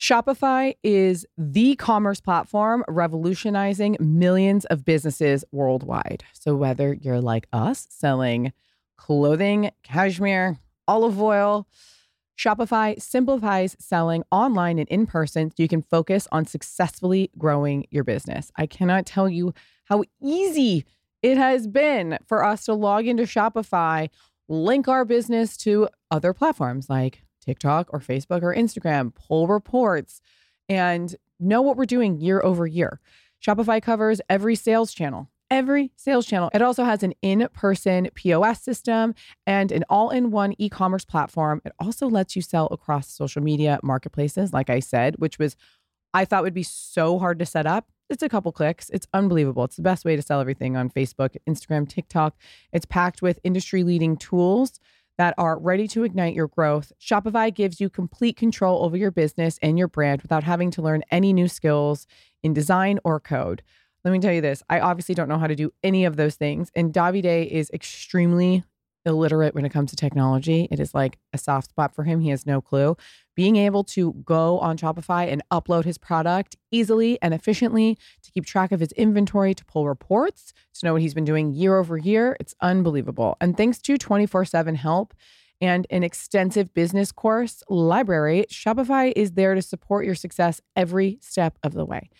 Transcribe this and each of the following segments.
Shopify is the commerce platform revolutionizing millions of businesses worldwide. So, whether you're like us selling clothing, cashmere, olive oil, Shopify simplifies selling online and in person so you can focus on successfully growing your business. I cannot tell you how easy it has been for us to log into Shopify, link our business to other platforms like TikTok or Facebook or Instagram, pull reports, and know what we're doing year over year. Shopify covers every sales channel every sales channel. It also has an in person POS system and an all in one e commerce platform. It also lets you sell across social media marketplaces, like I said, which was, I thought would be so hard to set up. It's a couple clicks. It's unbelievable. It's the best way to sell everything on Facebook, Instagram, TikTok. It's packed with industry leading tools that are ready to ignite your growth. Shopify gives you complete control over your business and your brand without having to learn any new skills in design or code. Let me tell you this I obviously don't know how to do any of those things. And Davide is extremely illiterate when it comes to technology. It is like a soft spot for him. He has no clue. Being able to go on Shopify and upload his product easily and efficiently to keep track of his inventory, to pull reports, to know what he's been doing year over year, it's unbelievable. And thanks to 24 7 help, and an extensive business course library, Shopify is there to support your success every step of the way.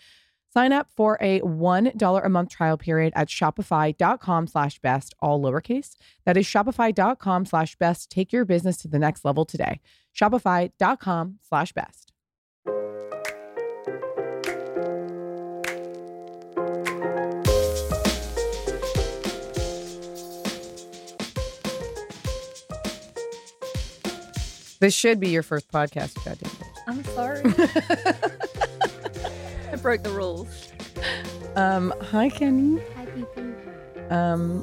Sign up for a $1 a month trial period at shopify.com slash best, all lowercase. That is shopify.com slash best. Take your business to the next level today. Shopify.com slash best. This should be your first podcast, goddamn. I'm sorry. I broke the rules. Um, hi, Kenny. Hi, people. Um,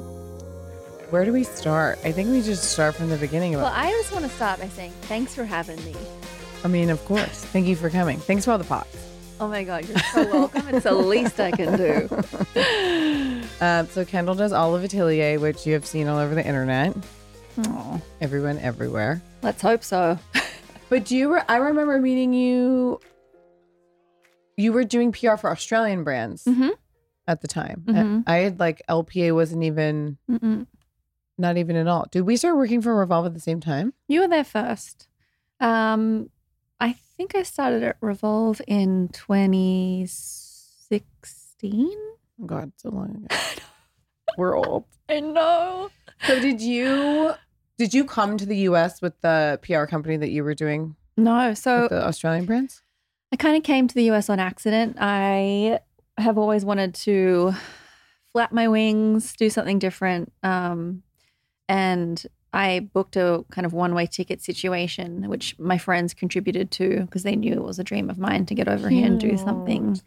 where do we start? I think we just start from the beginning. Well, I just want to start by saying thanks for having me. I mean, of course. Thank you for coming. Thanks for all the pots. Oh my God, you're so welcome. it's the least I can do. Um, so Kendall does Olive Atelier, which you have seen all over the internet. Aw, Everyone, everywhere. let's hope so. But do you? Re- I remember meeting you. You were doing PR for Australian brands Mhm. at the time. Mhm. I had like LPA wasn't even Mm-mm. not even at all. Did we start working for Revolve at the same time? You were there first. Um, I think I started at Revolve in 2016. Oh God, so long ago. we're old. I know. So did you? Did you come to the U.S. with the PR company that you were doing No, so with the Australian brands? I kind of came to the US on accident. I have always wanted to flap my wings, do something different. Um, and I booked a kind of one way ticket situation, which my friends contributed to because they knew it was a dream of mine to get over here and do something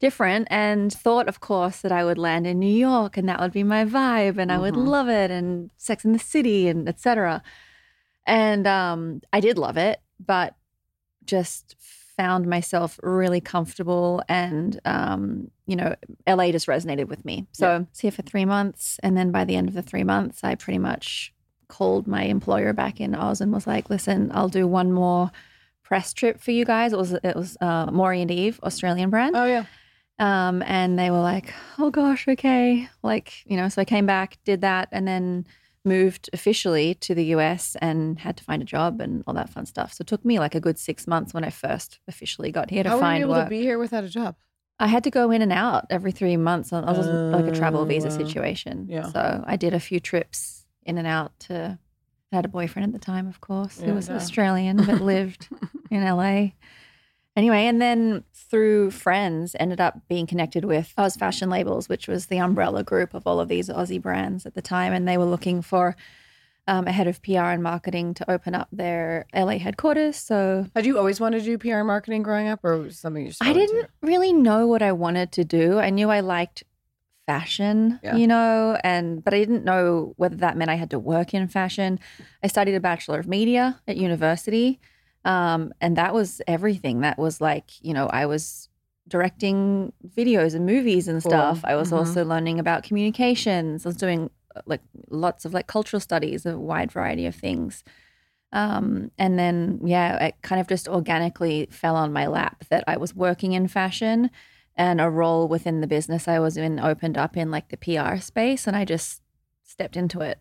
different. And thought, of course, that I would land in New York and that would be my vibe and I would Mhm. love it and Sex in the City and etc. And um, I did love it, but just found myself really comfortable and um, you know la just resonated with me so i was here for three months and then by the end of the three months i pretty much called my employer back in oz and was like listen i'll do one more press trip for you guys it was it was uh, Maurie and Eve australian brand Oh yeah. Um, and they were like, oh gosh, okay. Like, you know, so I came back, did that, and then moved officially to the US and had to find a job and all that fun stuff. So it took me like a good six months when I first officially got here to How were find you able work. to be here without a job? I had to go in and out every three months. I was like a travel visa wow. situation. Yeah. So I did a few trips in and out to. I had a boyfriend at the time, of course, Yeah, who was duh. Australian but lived in LA. Anyway, and then through friends, ended up being connected with Oz Fashion Labels, which was the umbrella group of all of these Aussie brands at the time, and they were looking for um, a head of PR and marketing to open up their LA headquarters. So Had you always wanted to do PR and marketing growing up, or was something you just? I didn't really know what I wanted to do. I knew I liked fashion, Yeah. you know, and but I didn't know whether that meant I had to work in fashion. I studied a bachelor of media at university, um, and that was everything. That was like, you know, I was directing videos and movies and Cool. stuff. I was Mhm. also learning about communications. I was doing uh, like lots of like cultural studies, a wide variety of things. Um, and then, yeah, it kind of just organically fell on my lap that I was working in fashion and a role within the business I was in opened up in like the PR space. And I just stepped into it.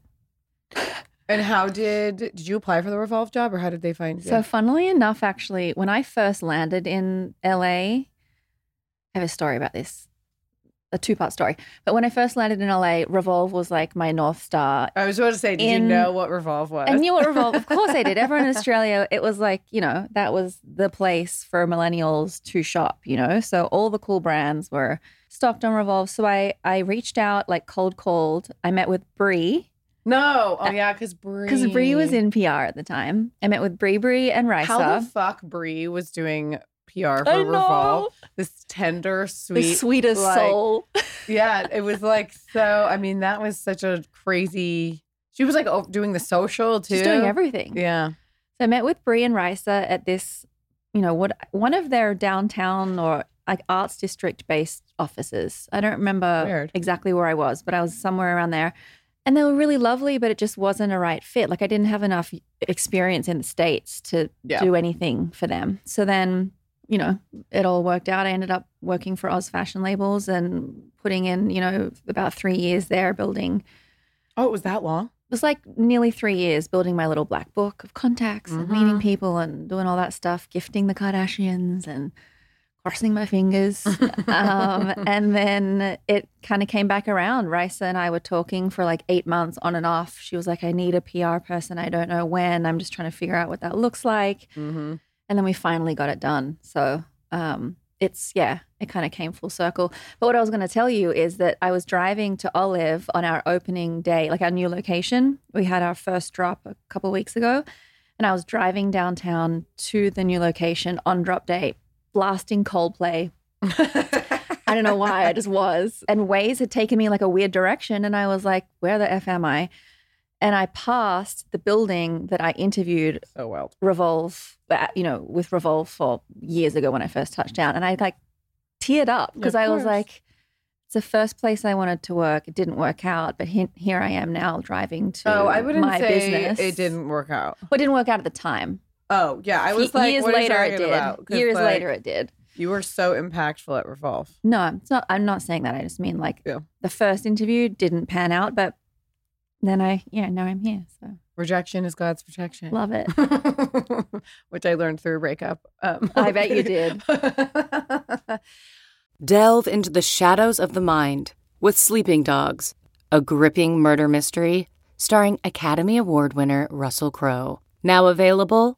And how did did you apply for the Revolve job, or how did they find you? So, funnily enough, actually, when I first landed in LA, I have a story about this, a two part story. But when I first landed in LA, Revolve was like my North Star. I was about to say, did in- you know what Revolve was? I knew what Revolve. Of course, I did. Everyone in Australia, it was like you know that was the place for millennials to shop. You know, so all the cool brands were stocked on Revolve. So I I reached out like cold called. I met with Brie no. Oh uh, yeah, because Brie. because Brie was in PR at the time. I met with Brie, Brie, and Risa. How the fuck Brie was doing PR for. Revolve? This tender, the sweet, sweetest like- soul. yeah. It was like so. I mean, that was such a crazy. She was like doing the social too. She's doing everything. Yeah. So I met with Brie and Risa at this, you know, what one of their downtown or like arts district based offices. I don't remember Weird. exactly where I was, but I was somewhere around there. And they were really lovely, but it just wasn't a right fit. Like I didn't have enough experience in the States to Yeah. do anything for them. So then, you know, it all worked out. I ended up working for Oz Fashion Labels and putting in, you know, about three years there building Oh, it was that long. it was like nearly three years building my little black book of contacts and meeting mm-hmm. people and doing all that stuff, gifting the Kardashians and crossing my fingers. um, and then it kind of came back around. Risa and I were talking for like eight months on and off. She was like, I need a PR person. I don't know when. I'm just trying to figure out what that looks like. Mm-hmm. And then we finally got it done. So um, it's, yeah, it kind of came full circle. But what I was going to tell you is that I was driving to Olive on our opening day, like our new location. We had our first drop a couple weeks ago. And I was driving downtown to the new location on drop day, blasting Coldplay. I don't know why, I just was. And Waze had taken me like a weird direction. And I was like, where the F am I? And I passed the building that I interviewed So well. Revolve, uh, you know, with Revolve for years ago when I first touched down. And I like teared up because I was like, it's the first place I wanted to work. It didn't work out, but he- here I am now driving to Oh, I wouldn't my say business. it didn't work out. Well, it didn't work out at the time. Oh yeah, I was like, years what are you later, it did. about? Years like, later, it did. you were so impactful at Revolve. No, it's not. I'm not saying that. I just mean like Yeah. the first interview didn't pan out, but then I, yeah, now I'm here. So Rejection is God's protection. love it. Which I learned through a breakup. Um, I bet you did. Delve into the shadows of the mind with Sleeping Dogs, a gripping murder mystery starring Academy Award winner Russell Crowe. Now available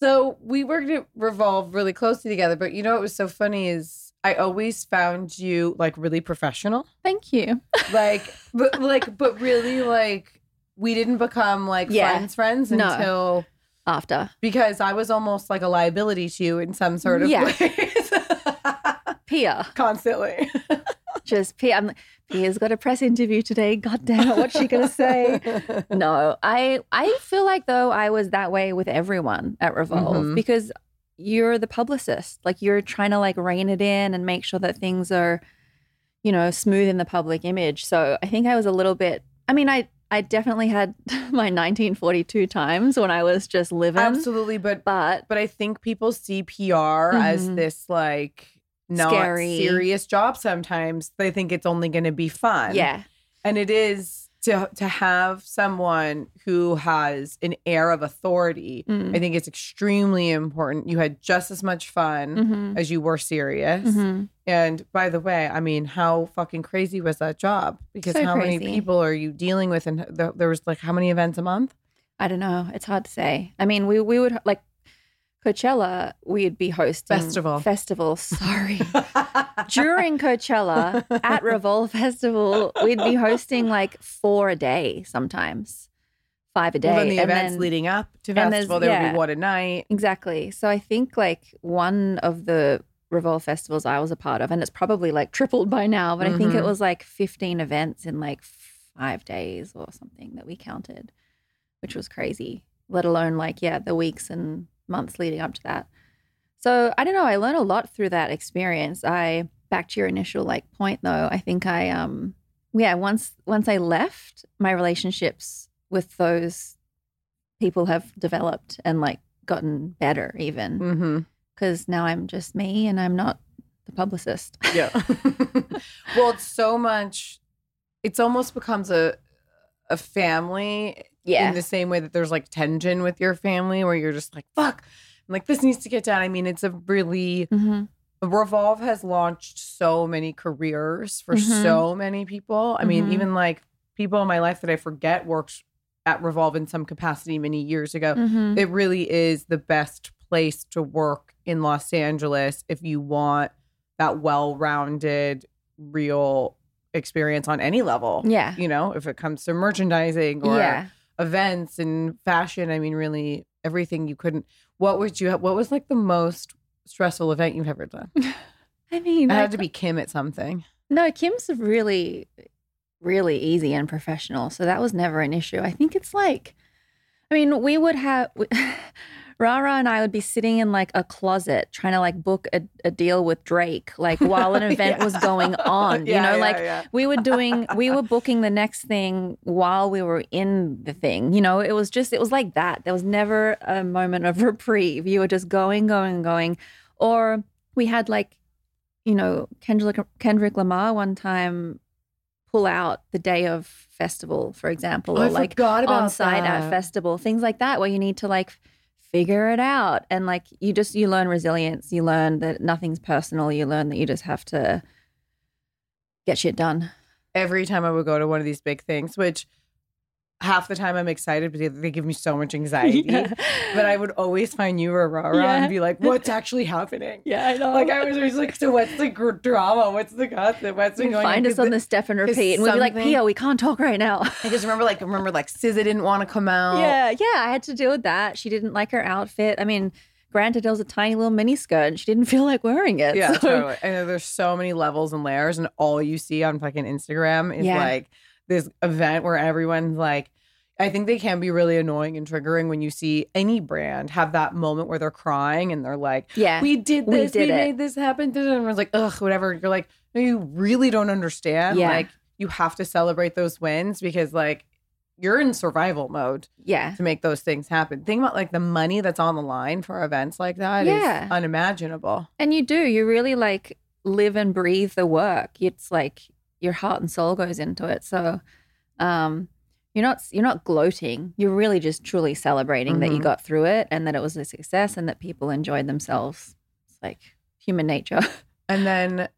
So we worked at Revolve really closely together, but you know what was so funny is I always found you like really professional. Thank you. Like but like but really like we didn't become like Yeah. friends friends No. until After because I was almost like a liability to you in some sort of Yeah. ways. Pia, Constantly. just Pia. I'm like, Pia's got a press interview today. God damn it, what's she gonna say? no, I I feel like though I was that way with everyone at Revolve Mhm. because you're the publicist. Like you're trying to like rein it in and make sure that things are, you know, smooth in the public image. So I think I was a little bit. I mean, I I definitely had my 1942 times when I was just living. Absolutely, but But but I think people see PR as Mhm. this like not Scary. serious job sometimes. They think it's only going to be fun. yeah, And it is to to have someone who has an air of authority. Mm. I think it's extremely important. You had just as much fun Mhm. as you were serious. Mhm. And by the way, I mean, how fucking crazy was that job? Because So how many people are you dealing with? And th- there was like how many events a month? I don't know. It's hard to say. I mean, we we would like Coachella. We'd be hosting Festival. Festival. Sorry. During Coachella at Revolve Festival, we'd be hosting like four a day sometimes, five a day. Well, then the and events then- leading up to festival, there would be what a night. Exactly. So I think like one of the Revolve festivals I was a part of, and it's probably like tripled by now, but I think it Mhm. was like 15 events in like five days or something that we counted, which was crazy, let alone like, yeah, the weeks and months leading up to that. So I don't know. I learned a lot through that experience. I, back to your initial like point though, I think I, um, yeah, once, once I left, my relationships with those people have developed and like gotten better even Mm-hmm. because now I'm just me and I'm not the publicist. Yeah. well, it's so much. It's almost becomes a a family. Yeah. In the same way that there's like tension with your family, where you're just like, "Fuck," I'm like this needs to get done. I mean, it's a really mm-hmm. Revolve has launched so many careers for Mhm. so many people. I mean, Mhm. even like people in my life that I forget worked at Revolve in some capacity many years ago. Mm-hmm. It really is the best place to work in Los Angeles if you want that well-rounded, real experience on any level. Yeah. You know, if it comes to merchandising or yeah. Events and fashion, I mean, really everything you couldn't. What would you? What was like the most stressful event you've ever done? I mean, It I- had to be Kim at something. no, Kim's really, really easy and professional. So that was never an issue. I think it's like, I mean, we would have, Rara and I would be sitting in like a closet trying to like book a, a deal with Drake, like while an event was going on. you Yeah, know, yeah, like yeah. we were doing, we were booking the next thing while we were in the thing. You know, it was just, it was like that. There was never a moment of reprieve. You were just going, going, going. Or we had like, you know, Kendrick, Kendrick Lamar one time pull out the day of festival, for example, or I like on site at festival, things like that, where you need to like figure it out. And like you just, you learn resilience. You learn that nothing's personal. You learn that you just have to get shit done. Every time I would go to one of these big things, which half the time I'm excited, but they- give me so much anxiety. Yeah. But I would always find you or Aurora Yeah. and be like, "What's actually happening?" Yeah, I know. Like I was always like, "So what's the gr- drama? What's the gossip? What's been going find on?" us on the- the step and 'cause repeat, and we'd be like, "Pia, we can't talk right now." I just remember, like, remember, like, SZA didn't want to come out. Yeah, yeah, I had to deal with that. She didn't like her outfit. I mean, granted, it was a tiny little mini skirt, and she didn't feel like wearing it. Yeah, so- totally. I know there's so many levels and layers, and all you see on fucking Instagram is Yeah. like this event where everyone's like, I think they can be really annoying and triggering when you see any brand have that moment where they're crying and they're like, Yeah, we did this, we, did it." made this happen. And everyone's like, ugh, whatever. You're like, no, you really don't understand. Yeah. Like, you have to celebrate those wins because like you're in survival mode Yeah. to make those things happen. Think about like the money that's on the line for events like that Yeah. unimaginable. And you do. You really like live and breathe the work. It's like your heart and soul goes into it. So um you're not you're not gloating. You're really just truly celebrating that you Mhm. got through it and that it was a success and that people enjoyed themselves. It's like human nature. And then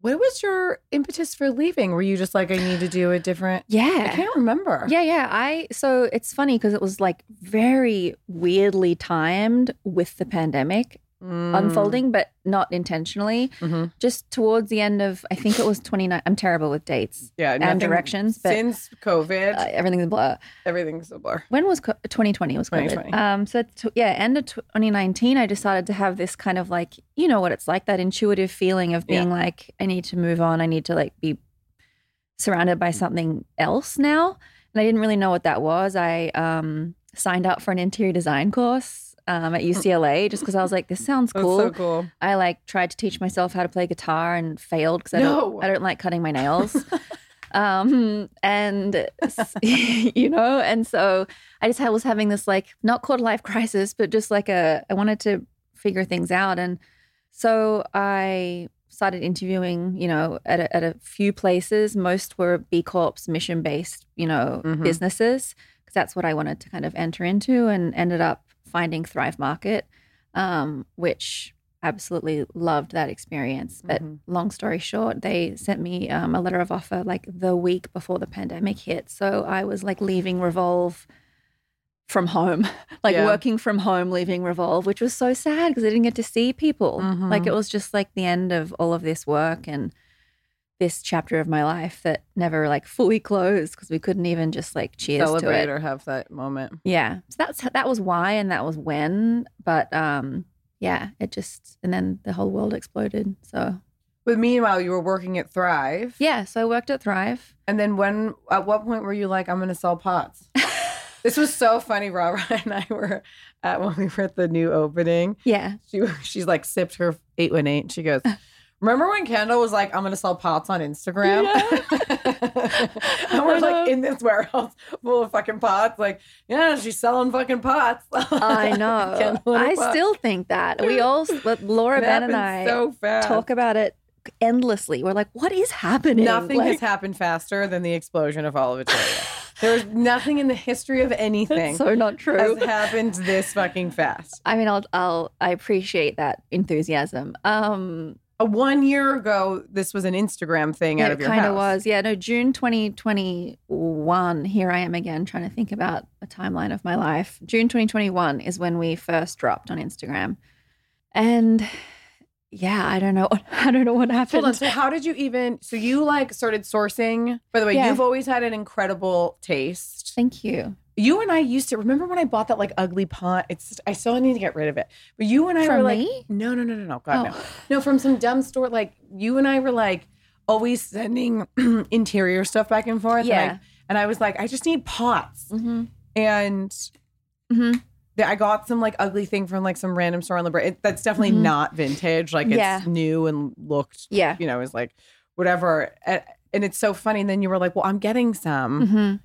what was your impetus for leaving? Were you just like I need to do a different Yeah. I can't remember. Yeah, yeah. I so it's funny because it was like very weirdly timed with the pandemic Mm. unfolding, but not intentionally. Mhm. Just towards the end of, I think it was 29. I'm terrible with dates. Yeah, and directions, but since COVID, uh, everything's a blur. everything's a blur. When was co- 2020? Was COVID. 2020. Um, so t- yeah, end of 2019, I decided to have this kind of like, you know what it's like, that intuitive feeling of being like, I need to move on. I need to like be surrounded by something else now. And I didn't really know what that was. I um, signed up for an interior design course um, at UCLA just because I was like, this sounds cool. so cool. I like tried to teach myself how to play guitar and failed because I No. don't I don't like cutting my nails. um and you know and so I just was having this like not quarter life crisis but just like a I wanted to figure things out and so I started interviewing you know at a, at a few places most were B Corps mission based you know Mhm. businesses because that's what I wanted to kind of enter into and ended up finding Thrive Market um, which absolutely loved that experience. But Mhm. long story short, they sent me um, a letter of offer like the week before the pandemic hit. So I was like leaving Revolve from home, like Yeah. working from home, leaving Revolve, which was so sad because I didn't get to see people. Like Mhm. it was just like the end of all of this work and this chapter of my life that never like fully closed because we couldn't even just like cheers to Celebrate it. or have that moment. Yeah. So that's that was why and that was when. But um yeah, it just and then the whole world exploded. So But meanwhile, you were working at Thrive. yeah, so I worked at Thrive. And then when at what point were you like, I'm gonna sell pots? this was so funny. Robert and I were at when we were at the new opening. Yeah. She she's like sipped her eight one eight. She goes, Remember when Kendall was like, I'm gonna sell pots on Instagram? and we're like in this warehouse full of fucking pots. Like, yeah, she's selling fucking pots. I know. Kendall and her I pot. still think that. We all but Laura Ben and I so talk about it endlessly. We're like, what is happening? Nothing Like, has happened faster than the explosion of Olive Atelier. There's nothing in the history of anything That's so not true. has happened this fucking fast. I mean, I'll, I'll, I appreciate that enthusiasm. Um, Uh, one year ago, this was an Instagram thing out it of your kind of was. Yeah, no, June 2021. Here I am again trying to think about a timeline of my life. June 2021 is when we first dropped on Instagram. And yeah, I don't know. I don't know what happened. Hold on. So how did you even? So you like started sourcing. By the way, Yeah. you've always had an incredible taste. Thank you. You and I used to remember when I bought that like ugly pot. It's I still need to get rid of it. But you and I From were like, me? no, no, no, no, no, God no, Oh. no, from some dumb store. Like you and I were like always sending interior stuff back and forth. and I- Yeah. and I was like, I just need pots. Mm-hmm. And Mm-hmm. I got some like ugly thing from like some random store on the. It, that's definitely Mhm. not vintage. Like it's new and looked, Yeah. you know, is like whatever. And, and it's so funny. And then you were like, well, I'm getting some.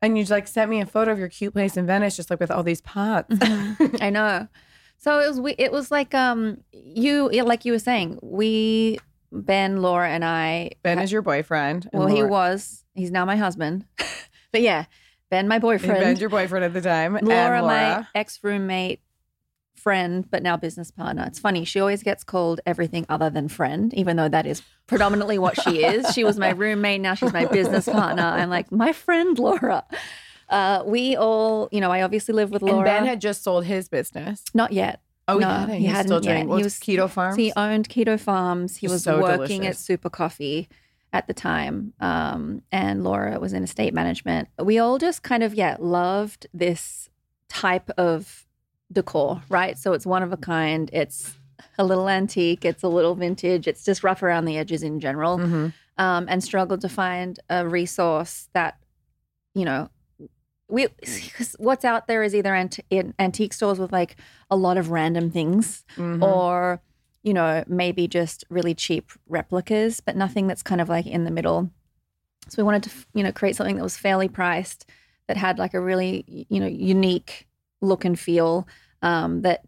Mm-hmm. And you just like sent me a photo of your cute place in Venice, just like with all these pots. Mhm. I know. So it was we it was like um you like you were saying, we Ben, Laura and I ben is your boyfriend. well he was. He's now my husband. but yeah, Ben my boyfriend. Ben's your boyfriend at the time. and Laura, my ex roommate, friend, but now business partner. It's funny. She always gets called everything other than friend, even though that is predominantly what she is. She was my roommate. Now she's my business partner. I'm like, my friend Laura. Uh, we all, you know, I obviously live with And Laura. Ben had just sold his business. Not yet. Oh, no, he hadn't. he hadn't still yet. doing He was Keto Farms. He owned Keto Farms. He Just was so working at. Super Coffee at the time. Um, and Laura was in estate management. We all just kind of, yeah, loved this type of decor, right? So it's one of a kind. It's a little antique. It's a little vintage. It's just rough around the edges in general. Mhm. Um, and struggled to find a resource that, you know, we because what's out there is either ant- in antique stores with like a lot of random things Mhm. or you know maybe just really cheap replicas but nothing that's kind of like in the middle So we wanted to, you know, create something that was fairly priced, that had like a really, you know, unique look and feel, um, that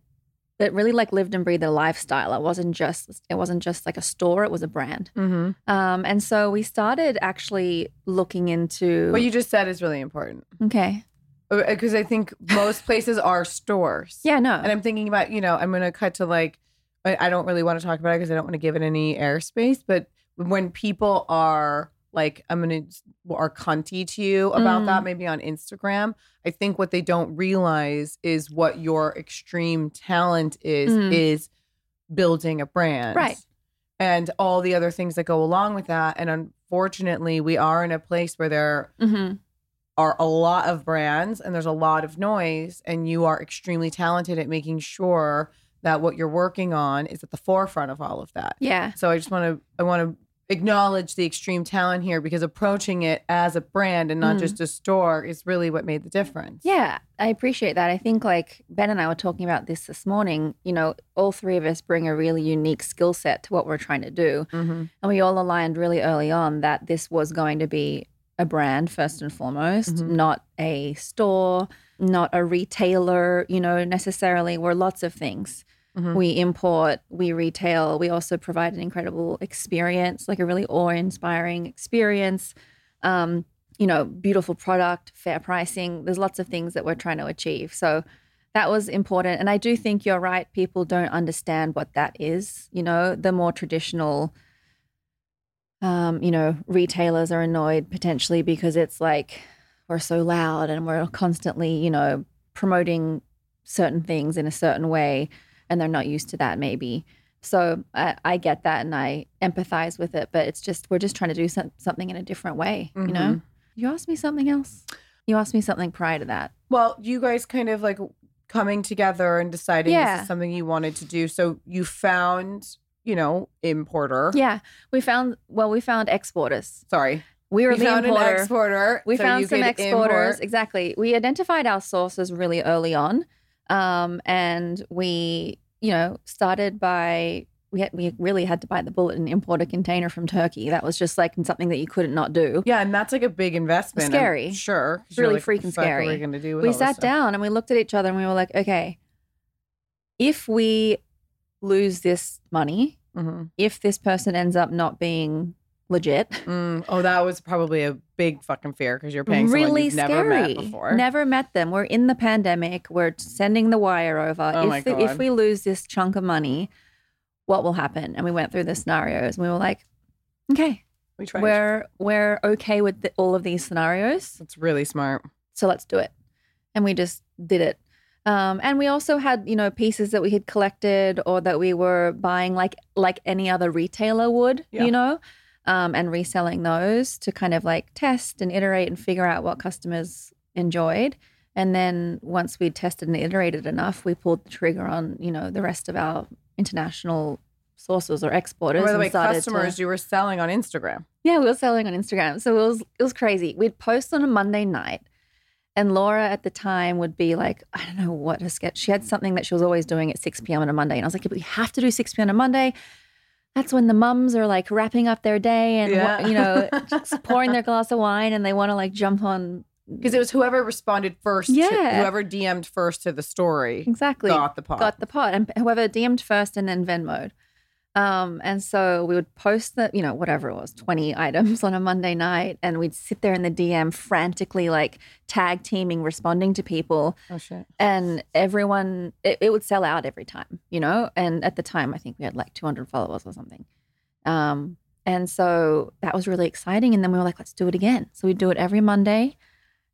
that really like lived and breathed a lifestyle. It wasn't just it wasn't just like a store; it was a brand. Mm-hmm. Um, and so we started actually looking into. What you just said is really important okay? because I think most places are stores. Yeah, no. And I'm thinking about, you know, I'm going to cut to like, I I don't really want to talk about it because I don't want to give it any airspace. But when people are like, I'm going to, are cunty to you about Mm. that, maybe on Instagram, I think what they don't realize is what your extreme talent is, Mm. is building a brand. Right. And all the other things that go along with that. And unfortunately, we are in a place where there hmm are a lot of brands and there's a lot of noise and you are extremely talented at making sure that what you're working on is at the forefront of all of that. Yeah. So I just want to I want to acknowledge the extreme talent here because approaching it as a brand and not Mm. just a store is really what made the difference. Yeah, I appreciate that. I think like Ben and I were talking about this this morning. You know, all three of us bring a really unique skill set to what we're trying to do. Mm-hmm. And we all aligned really early on that this was going to be a brand first and foremost, Mhm. not a store, not a retailer, you know, necessarily. We're lots of things. Mhm. We import, we retail, we also provide an incredible experience, like a really awe inspiring experience. Um, you know, beautiful product, fair pricing. There's lots of things that we're trying to achieve. So that was important. And I do think you're right. People don't understand what that is. You know, the more traditional, um, you know, retailers are annoyed potentially because it's like we're so loud and we're constantly, you know, promoting certain things in a certain way and they're not used to that maybe. So I, I get that and I empathize with it, but it's just, we're just trying to do some, something in a different way, you know? Mhm. You asked me something else? You asked me something prior to that. Well, you guys kind of like coming together and deciding this is something you wanted to do. So you found, you know, importer. Yeah. We found, well, we found exporters. Sorry. We were We the found an importer. exporter. We so found some exporters. import. Exactly. We identified our sources really early on. Um, and we, you know, started by we had, we really had to bite the bullet and import a container from Turkey. That was just like something that you couldn't not do. Yeah, and that's like a big investment. I'm Scary. sure. 'cause It's really like, what the freaking Are we scary. gonna do with we sat down and we looked at each other and we were like, okay, if we lose this money, Mhm. if this person ends up not being legit, Mm, oh, that was probably a big fucking fear because you're paying someone really you've scary. never met before. Never met them. We're in the pandemic. We're sending the wire over. Oh if, my the- God. if we lose this chunk of money, what will happen? And we went through the scenarios. And we were like, okay, we tried. we're we're okay with the, all of these scenarios. That's really smart. So let's do it. And we just did it. Um, and we also had, you know, pieces that we had collected or that we were buying like like any other retailer would, Yeah. you know, um, and reselling those to kind of like test and iterate and figure out what customers enjoyed. And then once we'd tested and iterated enough, we pulled the trigger on, you know, the rest of our international sources or exporters. By the way, started to- customers you were selling on Instagram. yeah, we were selling on Instagram. So it was it was crazy. We'd post on a Monday night. And Laura at the time would be like, I don't know what to sketch. She had something that she was always doing at 6 p.m. on a Monday. And I was like, but we have to do 6 p.m. on a Monday. That's when the mums are like wrapping up their day and, Yeah. you know, just pouring their glass of wine and they want to like jump on. Because it was whoever responded first, to, Yeah. whoever DM'd first to the story Exactly. got the pot. got the pot and whoever DM'd first and then Venmoed. Um, and so we would post the, you know, whatever it was, 20 items on a Monday night, and we'd sit there in the DM frantically like tag teaming, responding to people. oh shit. And everyone, it, it would sell out every time, you know? And at the time, I think we had like 200 followers or something. Um, and so that was really exciting. And then we were like, let's do it again. So we'd do it every Monday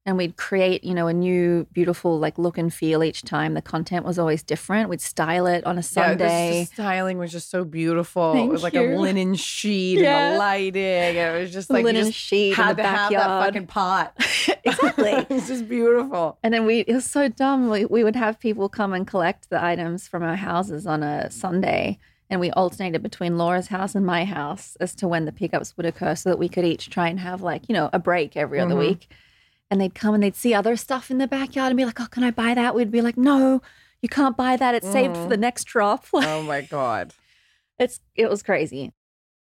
and we'd create, you know, a new beautiful like look and feel each time. The content was always different. We'd style it on a Sunday. this, the styling was just so beautiful. Thank it was like you. a linen sheet and Yeah. the lighting. It was just like linen just sheet in had the to have that fucking pot. exactly. it was just beautiful. And then we, it was so dumb. We, we would have people come and collect the items from our houses on a Sunday. And we alternated between Laura's house and my house as to when the pickups would occur so that we could each try and have like, you know, a break every other Mhm. week. And they'd come and they'd see other stuff in the backyard and be like, oh, can I buy that? We'd be like, no, you can't buy that. It's saved for Mhm. the next drop. Oh my god. it's, it was crazy.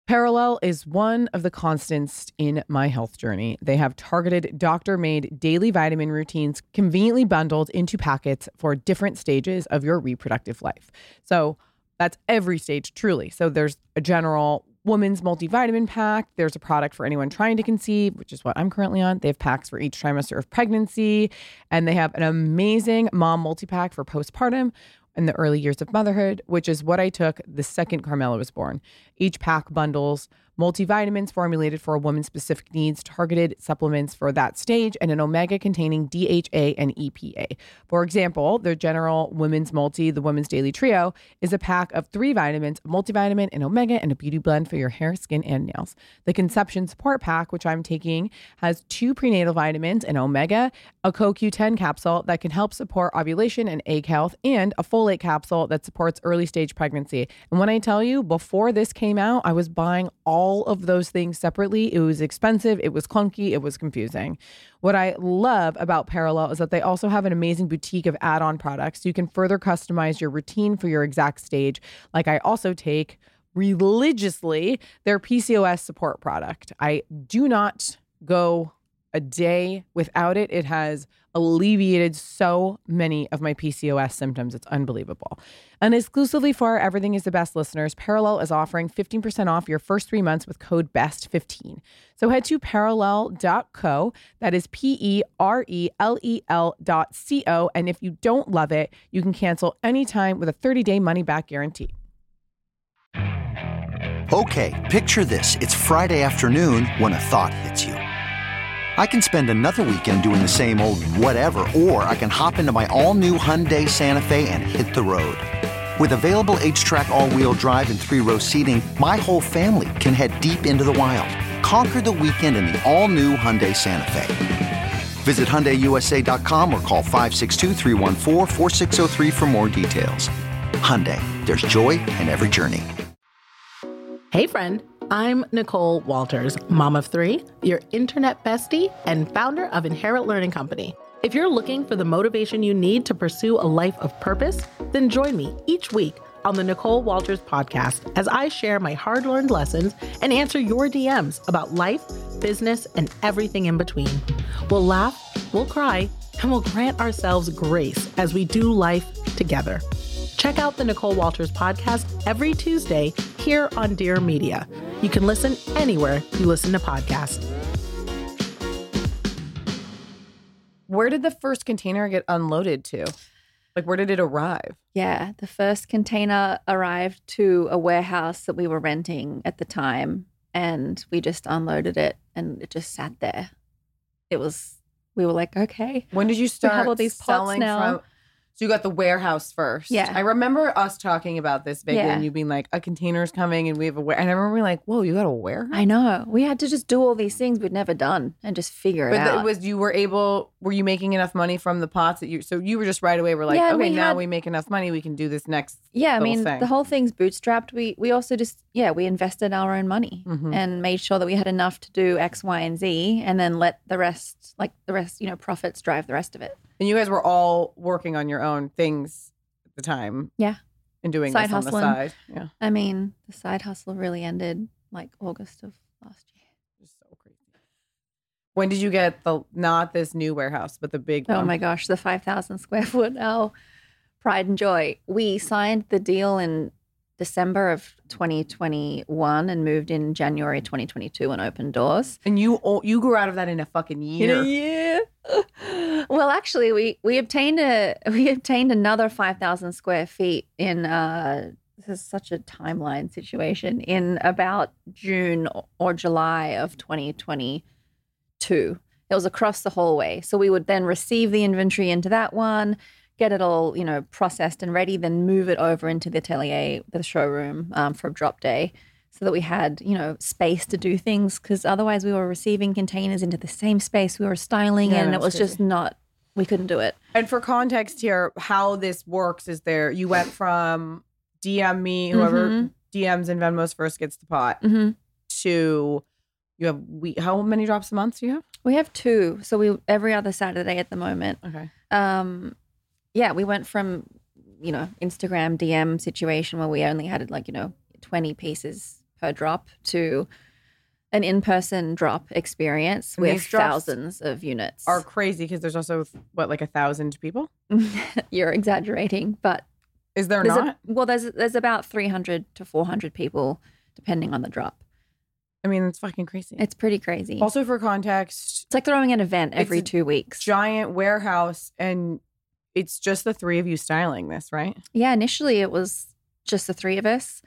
Perelel is one of the constants in my health journey. They have targeted, doctor made daily vitamin routines conveniently bundled into packets for different stages of your reproductive life. So that's every stage, truly. So there's a general woman's multivitamin pack. There's a product for anyone trying to conceive, which is what I'm currently on. They have packs for each trimester of pregnancy, and they have an amazing mom multi pack for postpartum in the early years of motherhood, which is what I took the second Carmela was born. Each pack bundles multivitamins formulated for a woman's specific needs, targeted supplements for that stage, and an omega containing DHA and EPA. For example, the General Women's Multi, the Women's Daily Trio, is a pack of three vitamins, multivitamin, and omega, and a beauty blend for your hair, skin, and nails. The Conception Support Pack, which I'm taking, has two prenatal vitamins, an omega, a CoQ10 capsule that can help support ovulation and egg health, and a folate capsule that supports early stage pregnancy. And when I tell you, before this came out, I was buying all all of those things separately. It was expensive, it was clunky, it was confusing. What I love about Perelel is that they also have an amazing boutique of add on products. You can further customize your routine for your exact stage. Like I also take religiously their PCOS support product. I do not go a day without it. It has alleviated so many of my PCOS symptoms. It's unbelievable. And exclusively for our Everything is the Best listeners, Perelel is offering 15% off your first three months with code BEST15. So head to perelel.co. That is P E R E L E L dot C O. And if you don't love it, you can cancel anytime with a 30 day money back guarantee. Okay, picture this. It's Friday afternoon when a thought hits you. I can spend another weekend doing the same old whatever, or I can hop into my all-new Hyundai Santa Fe and hit the road. With available HTRAC all-wheel drive and three-row seating, my whole family can head deep into the wild. Conquer the weekend in the all-new Hyundai Santa Fe. Visit HyundaiUSA.com or call 562 for more details. Hyundai, there's joy in every journey. Hey friend. I'm Nicole Walters, mom of three, your internet bestie, and founder of Inherit Learning Company. If you're looking for the motivation you need to pursue a life of purpose, then join me each week on the Nicole Walters podcast as I share my hard learned lessons and answer your DMs about life, business, and everything in between. We'll laugh, we'll cry, and we'll grant ourselves grace as we do life together. Check out the Nicole Walters podcast every Tuesday here on Dear Media. You can listen anywhere you listen to podcasts. Where did the first container get unloaded to? Like, where did it arrive? Yeah, the first container arrived to a warehouse that we were renting at the time, and we just unloaded it, and it just sat there. It was. We were like, okay. When did you start we have all these pots selling now. from? So you got the warehouse first. Yeah. I remember us talking about this big Yeah. and you being like, a container's coming and we have a ware. And I remember being like, whoa, you got a warehouse? I know. We had to just do all these things we'd never done and just figure it But out. it was you were able. Were you making enough money from the pots that you? So you were just right away. We're like, Yeah, okay, we now had- we make enough money. We can do this next. yeah, I mean, thing. the whole thing's bootstrapped. We we also just yeah, we invested our own money Mhm. and made sure that we had enough to do X, Y, and Z, and then let the rest, like the rest, you know, profits drive the rest of it. And you guys were all working on your own things at the time. Yeah. And doing Side this on the side. Yeah. I mean, the side hustle really ended like August of last year. Just so crazy. When did you get the not this new warehouse, but the big Oh one? my gosh, the 5,000 square foot. Our pride and joy. We signed the deal in December of 2021 and moved in January 2022 and opened doors. And you o- you grew out of that in a fucking year. In a year. well, actually, we we obtained a we obtained another 5,000 square feet in uh this is such a timeline situation in about June or July of 2022. It was across the hallway. So we would then receive the inventory into that one, get it all, you know, processed and ready, then move it over into the atelier, the showroom um, for drop day so that we had, you know, space to do things because otherwise we were receiving containers into the same space we were styling Yeah, in and it was just not, we couldn't do it. And for context here, how this works is there you went from DM me, whoever Mhm. DMs and Venmos first gets the pot, hmm to you have we how many drops a month do you have? We have two. So we, every other Saturday at the moment. Okay. um yeah we went from you know instagram dm situation where we only had like you know 20 pieces per drop to an in-person drop experience And with thousands of units. Are crazy because there's also what like a thousand people. You're exaggerating, but Is there there's a- not? well, there's there's about 300 to 400 people depending on the drop. I mean, it's fucking crazy. It's pretty crazy. also for context, it's like throwing an event every two weeks. giant warehouse, and it's just the three of you styling this, right? Yeah, initially it was just the three of us.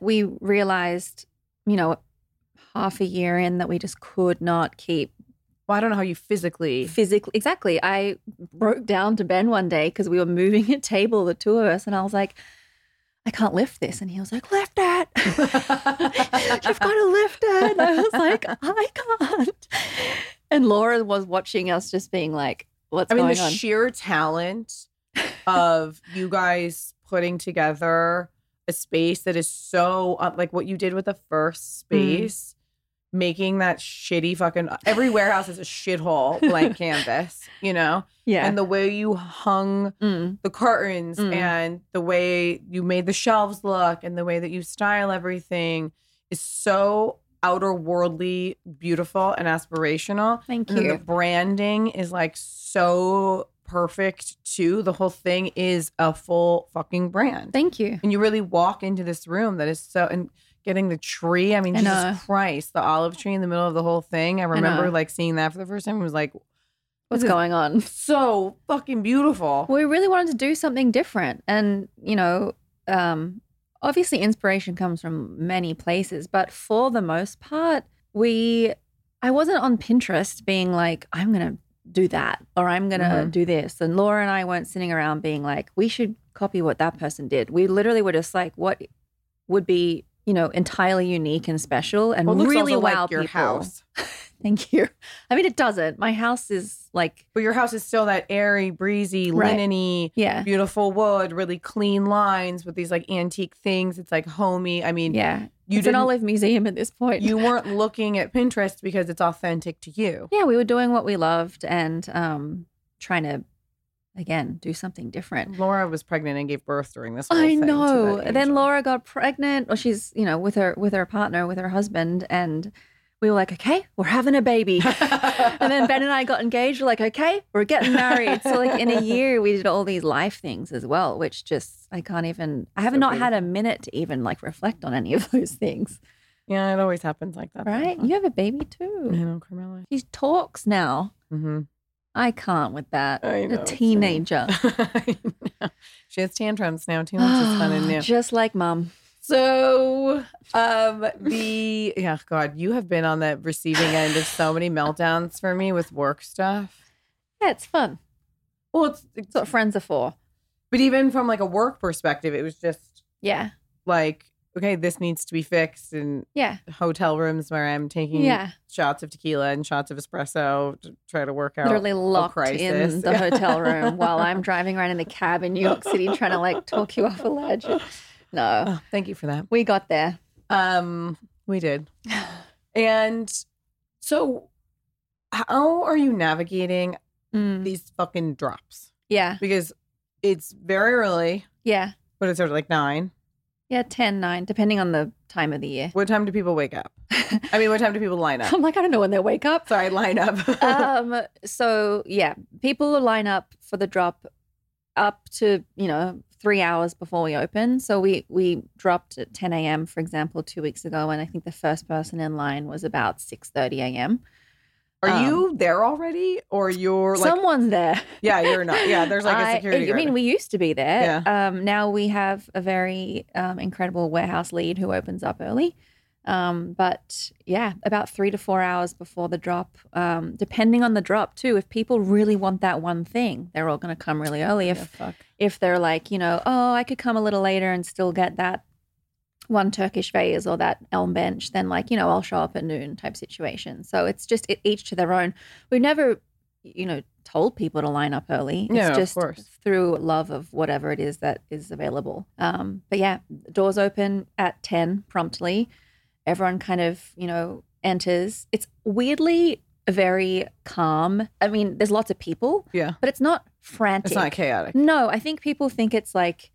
We realized, you know, half a year in that we just could not keep Well, I don't know how you physically. physically. Exactly. I broke down to Ben one day because we were moving a table, the two of us, and I was like, I can't lift this. And he was like, lift it. You've got to lift it. And I was like, I can't. And Laura was watching us just being like, what's I mean, going the on? sheer talent of you guys putting together a space that is so uh, like what you did with the first Mm. space, making that shitty fucking every warehouse is a shithole blank canvas, you know, yeah. and the way you hung Mm. the curtains Mm. and the way you made the shelves look and the way that you style everything is so outer worldly beautiful and aspirational Thank and you. the branding is like so perfect too. The whole thing is a full fucking brand. Thank you. And you really walk into this room that is so and getting the tree. I mean, I Jesus know. Christ, the olive tree in the middle of the whole thing. I remember like seeing that for the first time. It was like What's going on? so fucking beautiful. we really wanted to do something different and you know um obviously inspiration comes from many places but for the most part we i wasn't on pinterest being like i'm gonna do that or i'm gonna Mhm. do this and laura and i weren't sitting around being like we should copy what that person did we literally were just like what would be you know entirely unique and special and Well, really wow like your people. house. thank you i mean it doesn't my house is like But your house is still that airy, breezy, Right. linen-y, yeah beautiful wood, really clean lines with these like antique things. It's like homey. I mean, yeah you it's an olive museum at this point you weren't looking at Pinterest because it's authentic to you. yeah, we were doing what we loved and um, trying to, again, do something different. Laura was pregnant and gave birth during this. I know. Then. Laura got pregnant, or she's you know with her with her partner, with her husband, and we were like, okay, we're having a baby. and then Ben and I got engaged. We're like, okay, we're getting married. So like in a year, we did all these life things as well, which just I can't even. I have So not had a minute to even like reflect on any of those things. yeah, it always happens like that. Right? You have a baby too. I know, Carmela. She talks now. Mm-hmm. I can't with that. I know, a teenager. She has tantrums now too, which is fun and new. Just like mom. So, um, the yeah, God, you have been on the receiving end of so many meltdowns for me with work stuff. Yeah, it's fun. Well, it's, it's what friends are for. but even from like a work perspective, it was just Yeah. like, okay, this needs to be fixed, and Yeah. hotel rooms where I'm taking Yeah. shots of tequila and shots of espresso to try to work out Literally locked in the hotel room while I'm driving around in the cab in New York City trying to like talk you off a ledge. No. Oh, thank you for that. We got there. Um, we did. And so, how are you navigating Mm. these fucking drops? Yeah. Because it's very early, Yeah. but it's sort of like nine. Yeah. 10, 9, depending on the time of the year. What time do people wake up? I mean, what time do people line up? I'm like, I don't know when they wake up. Sorry, line up. um, so yeah, people line up for the drop up to you know three hours before we open. So we we dropped at 10 a.m. for example two weeks ago, and I think the first person in line was about 6:30 a.m. Are um, you there already, or you're like? Someone's there. Yeah, you're not. Yeah, there's like a security. I, mean, guard. we used to be there. Yeah. Um, now we have a very um, incredible warehouse lead who opens up early. Um, but yeah, about three to four hours before the drop, um, depending on the drop too. If people really want that one thing, they're all going to come really early. If Yeah, if they're like, you know, oh, I could come a little later and still get that one Turkish vase or that elm bench, then like, you know, I'll show up at noon type situation. So it's just it, each to their own. We've never, you know, told people to line up early. It's of just through love of whatever it is that is available. Um, but yeah, doors open at 10 promptly. Everyone kind of, you know, enters. It's weirdly very calm. I mean, there's lots of people, Yeah, but it's not frantic. it's not chaotic. No, I think people think it's like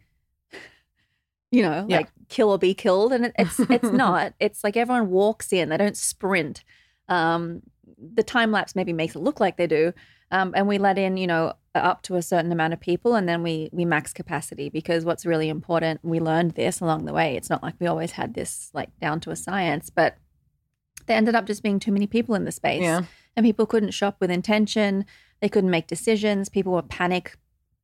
you know, Yeah. like kill or be killed. And it, it's it's not. It's like everyone walks in, they don't sprint. Um, the time lapse maybe makes it look like they do. Um, and we let in, you know, up to a certain amount of people, and then we we max capacity because what's really important. We learned this along the way. It's not like we always had this like down to a science, but there ended up just being too many people in the space, Yeah. and people couldn't shop with intention. They couldn't make decisions. People were panic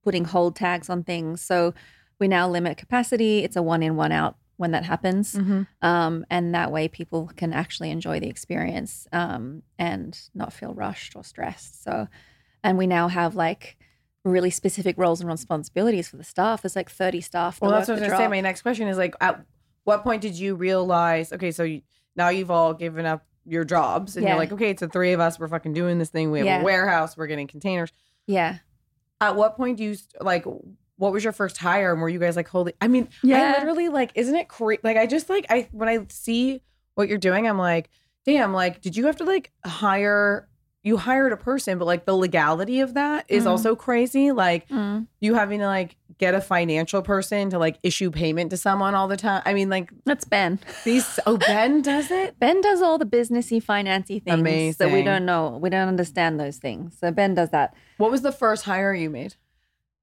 putting hold tags on things. So we now limit capacity. It's a one in, one out when that happens. Mhm. Um, and that way people can actually enjoy the experience um, and not feel rushed or stressed. So, and we now have like really specific roles and responsibilities for the staff. There's like 30 staff. that Well, that's what I was gonna say. My next question is like, at what point did you realize? Okay, so you, now you've all given up your jobs, and Yeah. you're like, okay, it's the three of us. We're fucking doing this thing. We have Yeah. a warehouse. We're getting containers. Yeah. At what point do you like? What was your first hire? And were you guys like, holy? I mean, I Yeah. literally like, isn't it crazy? Like, I just like, I when I see what you're doing, I'm like, damn. Like, did you have to like hire? You hired a person, but like the legality of that is Mhm. also crazy. Like, Mm. you having to like get a financial person to like issue payment to someone all the time. I mean, like That's Ben. these. Oh, Ben does it. Ben does all the businessy, financy things that we don't know. We don't understand those things. So Ben does that. What was the first hire you made?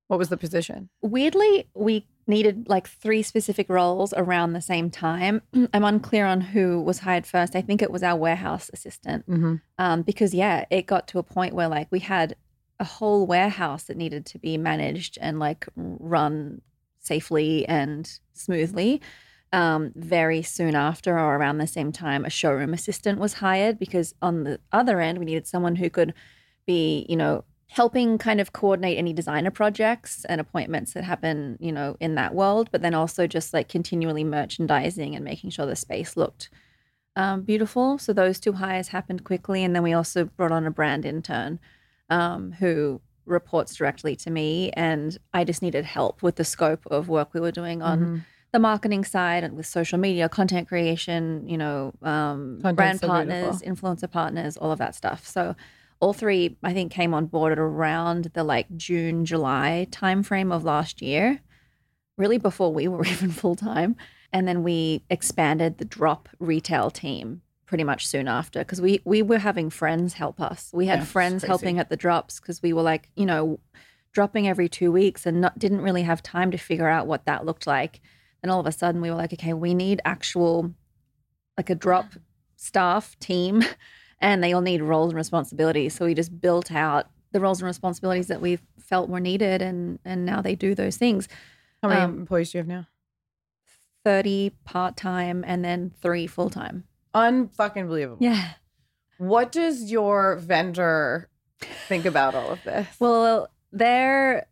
What was the position? Weirdly, we needed like three specific roles around the same time. I'm unclear on who was hired first. I think it was our warehouse assistant. Mm-hmm. Um, because yeah, it got to a point where like we had a whole warehouse that needed to be managed and like run safely and smoothly. Um, very soon after or around the same time, a showroom assistant was hired because on the other end, we needed someone who could be, you know, helping kind of coordinate any designer projects and appointments that happen, you know, in that world, but then also just like continually merchandising and making sure the space looked um, beautiful. So those two hires happened quickly, and then we also brought on a brand intern um, who reports directly to me, and I just needed help with the scope of work we were doing on Mm-hmm. the marketing side and with social media, content creation, you know, um, brand so partners, influencer partners, all of that stuff. So all three, I think, came on board at around the like June, July timeframe of last year, really before we were even full time. And then we expanded the drop retail team pretty much soon after because we we were having friends help us. We had Yeah, friends helping at the drops because we were like, you know, dropping every two weeks and not, didn't really have time to figure out what that looked like. And all of a sudden we were like, okay, we need actual like a drop staff team and they all need roles and responsibilities. So we just built out the roles and responsibilities that we felt were needed and and now they do those things. How many Um, employees do you have now? 30 part-time and then 3 full-time. Unfucking believable. Yeah. What does your vendor think about all of this? Well, they're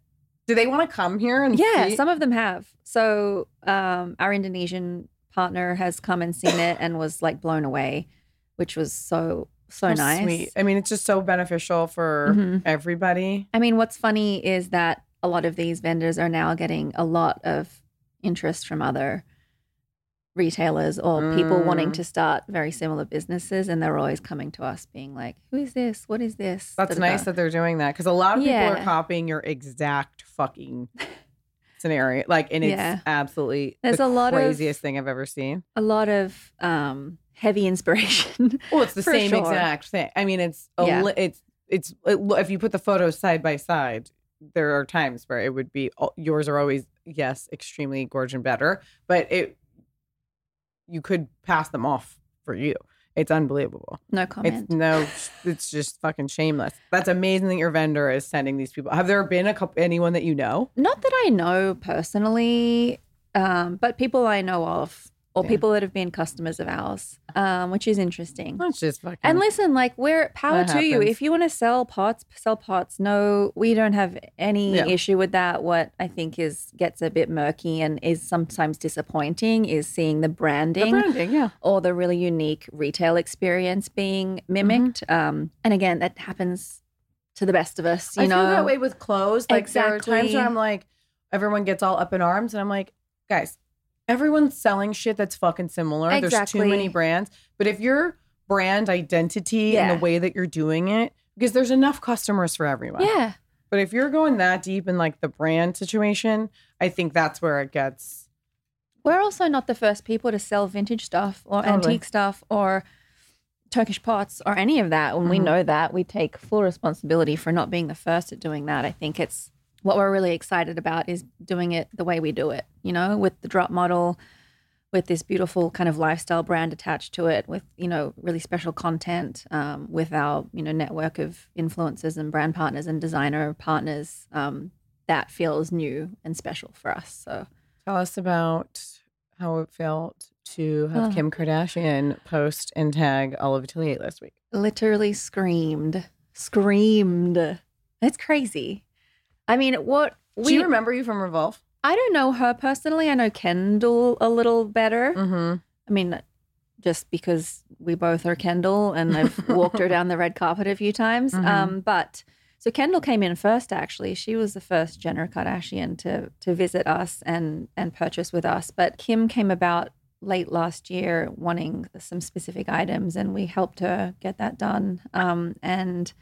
do they want to come here and Yeah, see? some of them have. So um, our Indonesian partner has come and seen it and was like blown away, which was so so How nice. Sweet. I mean, it's just so beneficial for Mhm. everybody. I mean, what's funny is that a lot of these vendors are now getting a lot of interest from other retailers or people wanting Mm. to start very similar businesses, and they're always coming to us, being like, "Who is this? What is this?" That's Da-da-da. nice that they're doing that because a lot of people are copying your exact fucking scenario. Like, and it's Yeah. absolutely There's the a lot of- craziest thing I've ever seen. a lot of um, heavy inspiration. Well, it's the same sure. exact thing. I mean, it's a Yeah. it's it's it, if you put the photos side by side, there are times where it would be al- yours are always yes, extremely gorgeous and better, but it you could pass them off for you. It's unbelievable. No comment. It's no, it's just fucking shameless. That's amazing that your vendor is sending these people. Have there been a couple anyone that you know? Not that I know personally, um, but people I know of, or Yeah. people that have been customers of ours, um, which is interesting. That's just fucking. And listen, like we're power to you. If you want to sell pots, sell pots. No, we don't have any Yeah. issue with that. What I think is gets a bit murky and is sometimes disappointing is seeing the the branding, branding, yeah. or the really unique retail experience being mimicked. Mm-hmm. Um, and again, that happens to the best of us. You I know feel that way with clothes. Like there are times Exactly. where I'm like, everyone gets all up in arms, and I'm like, guys, everyone's selling shit that's fucking similar. There's too many brands. But if your brand identity and the way that you're doing it, because there's enough customers for everyone. Yeah. But if you're going that deep in like the brand situation, I think that's where it gets we're also not the first people to sell vintage stuff or Totally. antique stuff or Turkish pots or any of that. When we Mhm. know that, we take full responsibility for not being the first at doing that. I think it's what we're really excited about is doing it the way we do it, you know, with the drop model, with this beautiful kind of lifestyle brand attached to it, with, you know, really special content, um, with our, you know, network of influencers and brand partners and designer partners. Um, that feels new and special for us. So Tell us about how it felt to have Oh. Kim Kardashian post and tag Olive Atelier last week. literally screamed, screamed. It's crazy. I mean, what Do you remember you from Revolve? I don't know her personally. I know Kendall a little better. Mm-hmm. I mean, just because we both are Kendall and I've walked her down the red carpet a few times. Mhm. Um, but so Kendall came in first. Actually, she was the first Jenner Kardashian to to visit us and and purchase with us. But Kim came about late last year wanting some specific items, and we helped her get that done. Um, and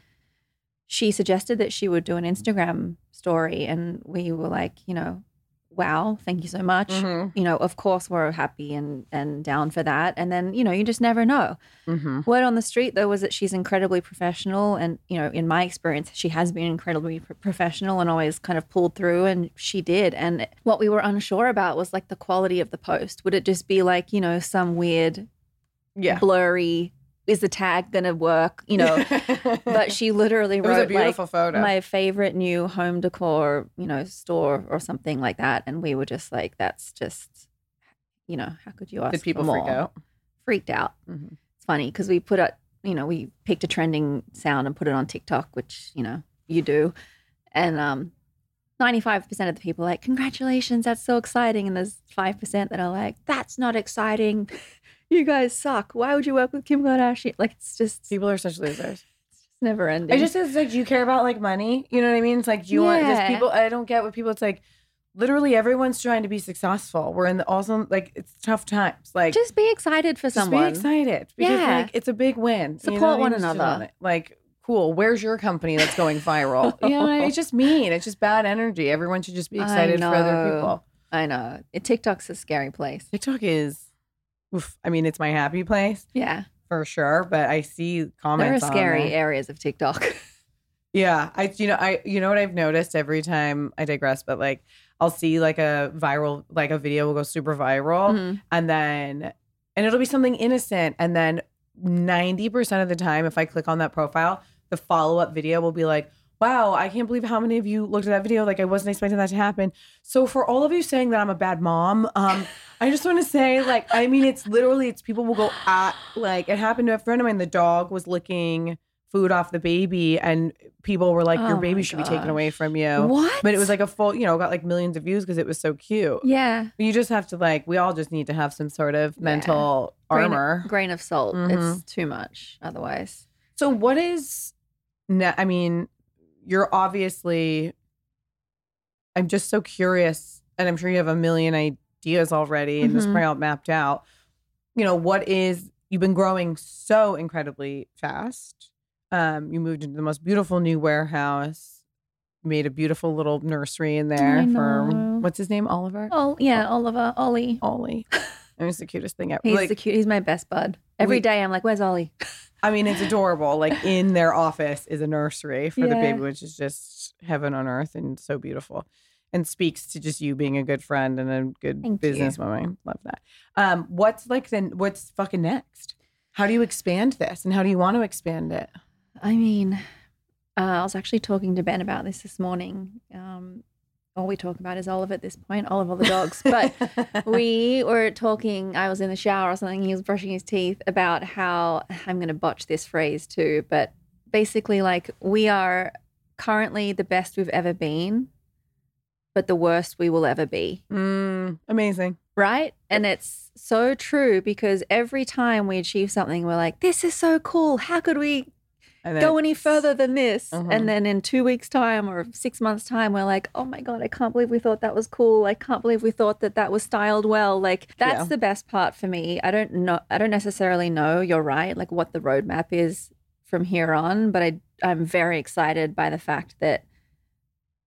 she suggested that she would do an Instagram story, and we were like, you know, wow, thank you so much. Mhm. You know, of course we're happy and and down for that. And then you know, you just never know. Mm-hmm. Word on the street though was that she's incredibly professional, and you know, in my experience, she has been incredibly pro- professional and always kind of pulled through, and she did. And what we were unsure about was like the quality of the post. Would it just be like you know some weird, Yeah. blurry? Is the tag gonna work? You know, but she literally It was a wrote like photo. my favorite new home decor, you know, store or something like that, and we were just like, that's just, you know, how could you ask? Did people for freak out? Freaked out. Mhm. It's funny because we put up, you know, we picked a trending sound and put it on TikTok, which you know you do, and um. 95% of the people are like, congratulations, that's so exciting. And there's 5% that are like, that's not exciting. You guys suck. Why would you work with Kim Kardashian? Like, it's just, People are such losers. it's never ending. I just it's like, do you care about like money? You know what I mean? It's like, do you want just people? I don't get what people. It's like, literally everyone's trying to be successful. We're in the also like it's tough times. Like just be excited for just someone. be excited because Yeah. like it's a big win. You Support know what I one mean? Another. Like cool. Where's your company that's going viral? you know, it's just mean. It's just bad energy. Everyone should just be excited for other people. I know. It, TikTok's a scary place. TikTok is, oof, I mean, it's my happy place Yeah. for sure. But I see comments. There are scary areas of TikTok. Yeah, I you know I you know what I've noticed every time I digress, but like I'll see like a viral like a video will go super viral, Mhm. and then and it'll be something innocent, and then ninety percent of the time, if I click on that profile, the follow up video will be like. Wow, I can't believe how many of you looked at that video. Like I wasn't expecting that to happen. So for all of you saying that I'm a bad mom, um, I just want to say, like, I mean, it's literally it's people will go at like it happened to a friend of mine. The dog was licking food off the baby, and people were like, Oh "Your my baby should be taken away from you." What? But it was like a full, you know, got like millions of views because it was so cute. yeah. You just have to like, we all just need to have some sort of mental Grain, armor. grain of salt. Mhm. It's too much otherwise. So what is ne- I mean, you're obviously I'm just so curious and I'm sure you have a million ideas already and this Mhm. probably all mapped out. You know, what is you've been growing so incredibly fast. Um, you moved into the most beautiful new warehouse, made a beautiful little nursery in there for what's his name? Oliver? Oh yeah, Oliver, Ollie. Ollie. I mean, it's the cutest thing ever. He's Like, the cute. He's my best bud. Every We- day I'm like, "Where's Ollie?" I mean, it's adorable. Like in their office is a nursery for the baby, which is just heaven on earth and so beautiful, and speaks to just you being a good friend and a good Thank businesswoman. Love that. Um, what's like then? What's fucking next? How do you expand this, and how do you want to expand it? I mean, uh, I was actually talking to Ben about this this morning. Um, all we talk about is Olive at this point, Olive all the dogs. But we were talking, I was in the shower or something, he was brushing his teeth about how I'm going to botch this phrase too, but basically, like, we are currently the best we've ever been, but the worst we will ever be. Mm, amazing. Right. And it's so true because every time we achieve something, we're like, this is so cool. How could we go any further than this? Mhm. And then in two weeks' time or six months' time, we're like, oh my God, I can't believe we thought that was cool. I can't believe we thought that that was styled well. Like, that's Yeah. the best part for me. I don't know, I don't necessarily know, you're right, like what the roadmap is from here on, but I, I'm very excited by the fact that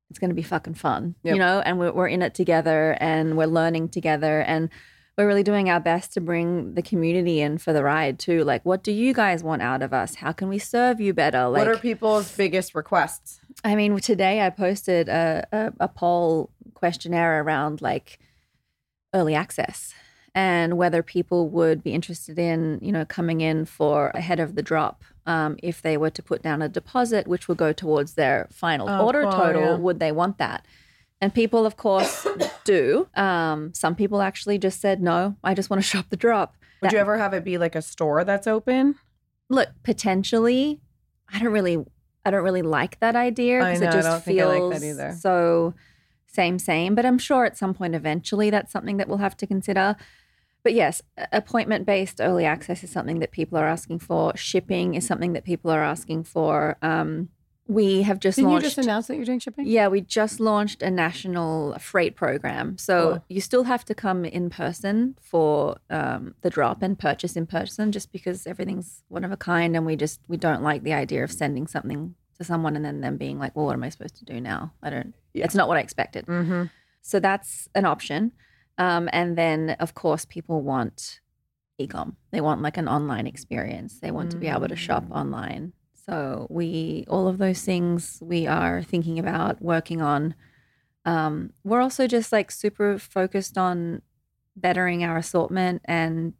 it's going to be fucking fun, Yep. you know, and we're, we're in it together and we're learning together and we're really doing our best to bring the community in for the ride too. Like, what do you guys want out of us? How can we serve you better? Like, what are people's biggest requests? I mean, today I posted a, a, a poll questionnaire around like early access and whether people would be interested in, you know, coming in for ahead of the drop um, if they were to put down a deposit, which would go towards their final Oh, order cool, total. yeah. Would they want that? And people, of course, do. Um, some people actually just said, no, I just want to shop the drop. Would That- you ever have it be like a store that's open? look potentially i don't really i don't really like that idea because it I just I feels like that either. so same same but i'm sure at some point eventually that's something that we'll have to consider but yes appointment based early access is something that people are asking for shipping is something that people are asking for um, we have just Didn't launched you just announce that you're doing shipping? yeah, we just launched a national freight program. So Cool. you still have to come in person for um, the drop and purchase in person, just because everything's one of a kind, and we just we don't like the idea of sending something to someone and then them being like, "Well, what am I supposed to do now? I don't. It's not what I expected." Mm-hmm. So that's an option. Um, and then, of course, people want ecom. They want like an online experience. They want to be able to shop online. So we, all of those things we are thinking about working on. Um, we're also just like super focused on bettering our assortment and,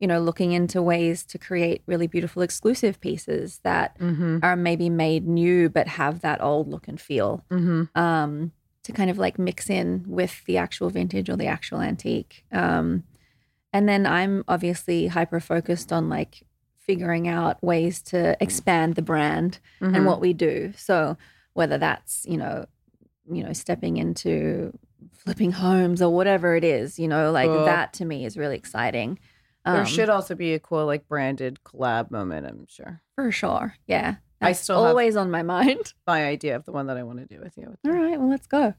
you know, looking into ways to create really beautiful exclusive pieces that Mm-hmm. are maybe made new but have that old look and feel Mm-hmm. um, to kind of like mix in with the actual vintage or the actual antique. Um, and then I'm obviously hyper focused on like figuring out ways to expand the brand Mm-hmm. and what we do. So whether that's you know, you know, stepping into flipping homes or whatever it is, you know, like Cool. that to me is really exciting. there Um, should also be a cool like branded collab moment. I'm sure. for sure, yeah. I That's still have- always on my mind. My idea of the one that I want to do with you. All right, well, let's go.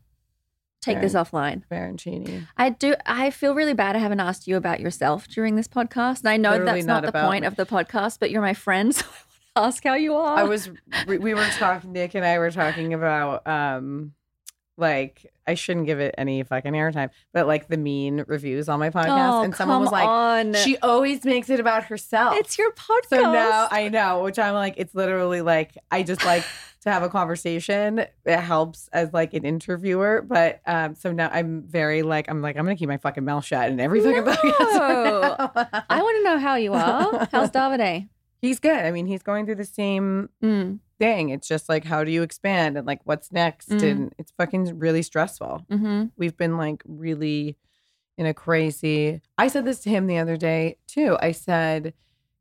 Take this Alright. offline. Baroncini. I do. I feel really bad. I haven't asked you about yourself during this podcast, and I know Literally that's not, not the point me. of the podcast. But you're my friend, so I want to ask how you are. I was we, we were talking Nick and I were talking about um like I shouldn't give it any fucking airtime, but like the mean reviews on my podcast. Oh, and someone was like, on. she always makes it about herself. It's your podcast. so now I know, which I'm like, it's literally like I just like to have a conversation. It helps as like an interviewer, but um, so now I'm very like I'm like I'm gonna keep my fucking mouth shut in every fucking No. podcast. I want to know how you are. How's Davide? He's good. I mean, he's going through the same Mm, thing. It's just like, how do you expand and like what's next? Mm. And it's fucking really stressful. hmm We've been like really in a crazy. I said this to him the other day too. I said,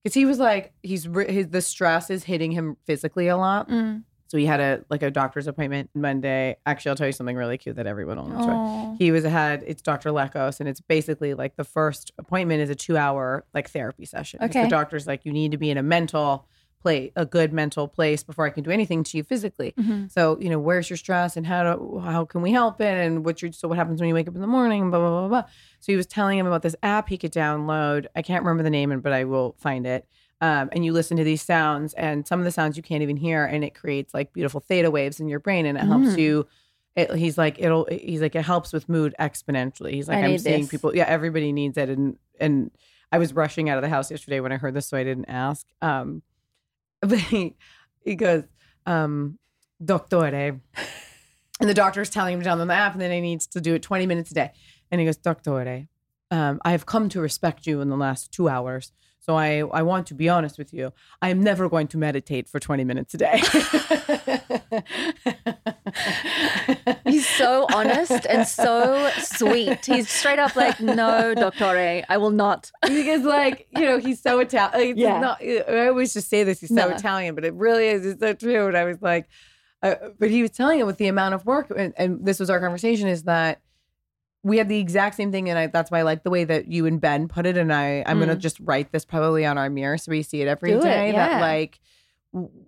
because he was like, he's his the stress is hitting him physically a lot. Mm. So he had a like a doctor's appointment Monday. Actually, I'll tell you something really cute that everyone will enjoy. Aw. He was had it's Dr. Lekos, and it's basically like the first appointment is a two hour like therapy session. Okay. The doctor's like, you need to be in a mental place, a good mental place before I can do anything to you physically. Mhm. So, you know, where's your stress and how do how can we help it? And what's your so what happens when you wake up in the morning? Blah blah blah blah. So he was telling him about this app he could download. I can't remember the name, but I will find it. Um, and you listen to these sounds, and some of the sounds you can't even hear, and it creates like beautiful theta waves in your brain, and it helps Mm. you. It, he's like it'll. He's like it helps with mood exponentially. He's like I I'm seeing this. people. Yeah, everybody needs it, and and I was rushing out of the house yesterday when I heard this, so I didn't ask. Um, but he, he goes, um, Doctore. And the doctor's telling him to download the app, and then he needs to do it 20 minutes a day. And he goes, Doctore, um, I have come to respect you in the last two hours. So I, I want to be honest with you. I am never going to meditate for 20 minutes a day. He's so honest and so sweet. He's straight up like, no, Doctore, I will not. because like you know he's so Italian. Like, Yeah. not, I always just say this. He's so No. Italian, but it really is. It's so true. And I was like, uh, but he was telling it with the amount of work, and, and this was our conversation: is that we had the exact same thing, and I, that's why I like the way that you and Ben put it. And I, I'm gonna Mm. just write this probably on our mirror so we see it every day. Do it, That like,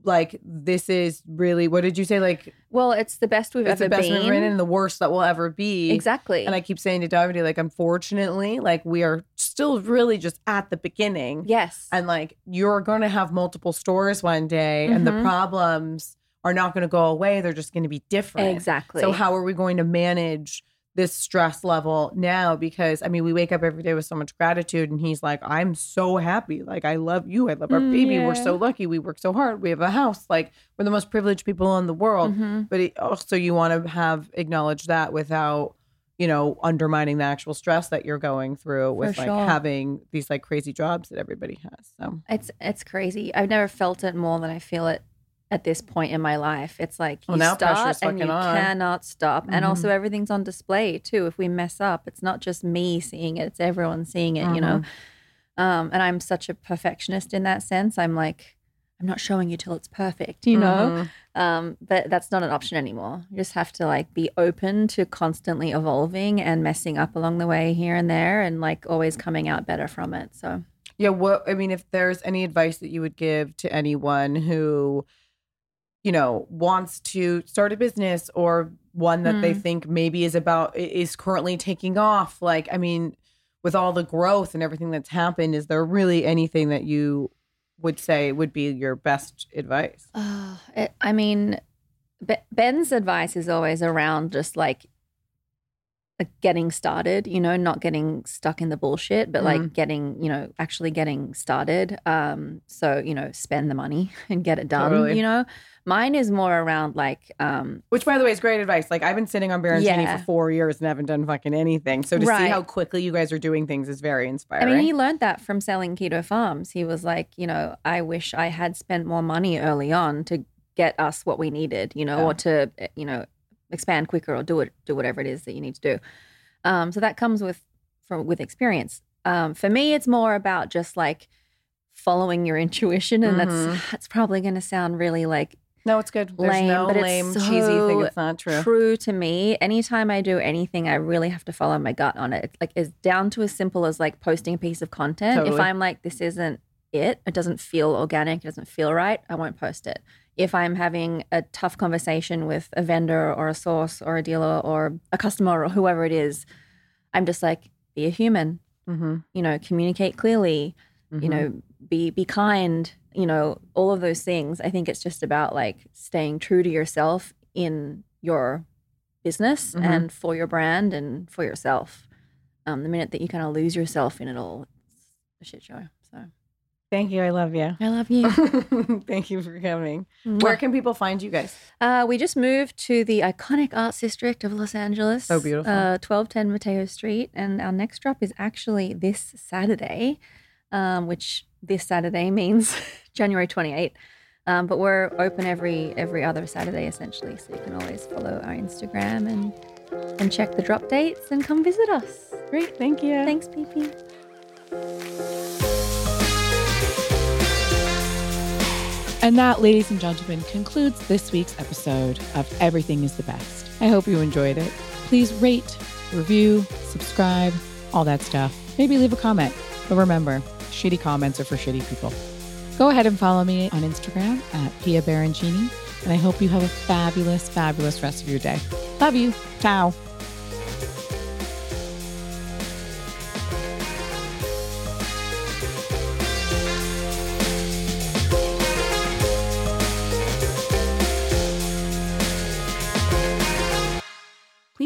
like this is really what did you say? Like Well, it's the best we've it's ever the best been. we've written and the worst that will ever be. Exactly. And I keep saying to Davide, like, unfortunately, like we are still really just at the beginning. yes. And like you're gonna have multiple stores one day and the Mhm. problems are not to go away. They're just to be different. Exactly. So, how are we going to manage this stress level now? Because, I mean, we wake up every day with so much gratitude, and he's like, I'm so happy. Like, I love you. I love our Mm, baby. We're so lucky. We work so hard. We have a house. Like, we're the most privileged people in the world. Mhm. But it, also, you want to have acknowledged that without, you know, undermining the actual stress that you're going through with like sure. having these like crazy jobs that everybody has. So, It's it's crazy. I've never felt it more than I feel it at this point in my life. It's like you Well, now start and you on. cannot stop, and also Mhm. everything's on display too. If we mess up, it's not just me seeing it; it's everyone seeing it. You know, Mm-hmm. um, and I'm such a perfectionist in that sense. I'm like, I'm not showing you till it's perfect. You know, Mhm. um, but that's not an option anymore. You just have to like be open to constantly evolving and messing up along the way here and there, and like always coming out better from it. So. Yeah, what I mean, if there's any advice that you would give to anyone who, you know, wants to start a business or one that they Hmm. think maybe is about is currently taking off, like I mean, with all the growth and everything that's happened, is there really anything that you would say would be your best advice? Uh, it, I mean, Be- Ben's advice is always around just like like getting started, you know, not getting stuck in the bullshit, but like getting, you know, actually getting started. Um, so, you know, spend the money and get it done, Totally. you know. Mine is more around like um Which, by the way, is great advice. Like I've been sitting on Baroncini Yeah. for four years and haven't done fucking anything. So to see how quickly you guys are doing things is very inspiring. I mean, he learned that from selling Keto Farms. He was like, you know, I wish I had spent more money early on to get us what we needed, you know, Yeah. or to, you know, expand quicker or do it, do whatever it is that you need to do. Um, so that comes with, from with experience. Um, for me, it's more about just like following your intuition, and Mhm. that's that's probably going to sound really like no, it's good. There's lame, no but lame, it's cheesy thing. It's not true. True to me. Anytime I do anything, I really have to follow my gut on it. It's like it's down to as simple as like posting a piece of content. If I'm like, this isn't it, it doesn't feel organic, it doesn't feel right, I won't post it. If I'm having a tough conversation with a vendor or a source or a dealer or a customer or whoever it is, I'm just like, be a human. Mm-hmm. You know, communicate clearly. You know, be be kind. You know, all of those things. I think it's just about like staying true to yourself in your business Mhm. and for your brand and for yourself. Um, the minute that you kind of lose yourself in it all, it's a shit show. So Thank you. I love you. I love you. Thank you for coming. Where can people find you guys? Uh, we just moved to the iconic arts district of Los Angeles. So beautiful. Uh, 1210 Mateo Street. And our next drop is actually this Saturday, um, which this Saturday means January 28th. Um, but we're open every every other Saturday essentially, so you can always follow our Instagram and and check the drop dates and come visit us. Great, thank you. Thanks, PP. And that, ladies and gentlemen, concludes this week's episode of Everything is the Best. I hope you enjoyed it. Please rate, review, subscribe, all that stuff. Maybe leave a comment. But remember, shitty comments are for shitty people. Go ahead and follow me on Instagram at Pia Baroncini. And I hope you have a fabulous, fabulous rest of your day. Love you. Ciao.